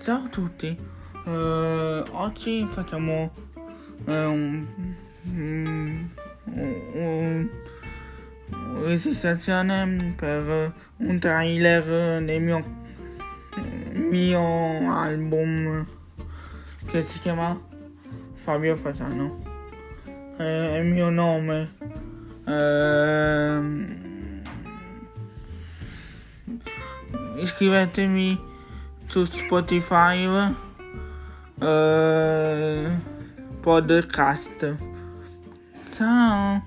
Ciao a tutti, Eh, oggi facciamo eh, un, un, un- registrazione per un trailer del mio, mio album che si chiama Fabio Fasano. Eh, È il mio nome. Ehm, iscrivetevi su Spotify eh, podcast. Ciao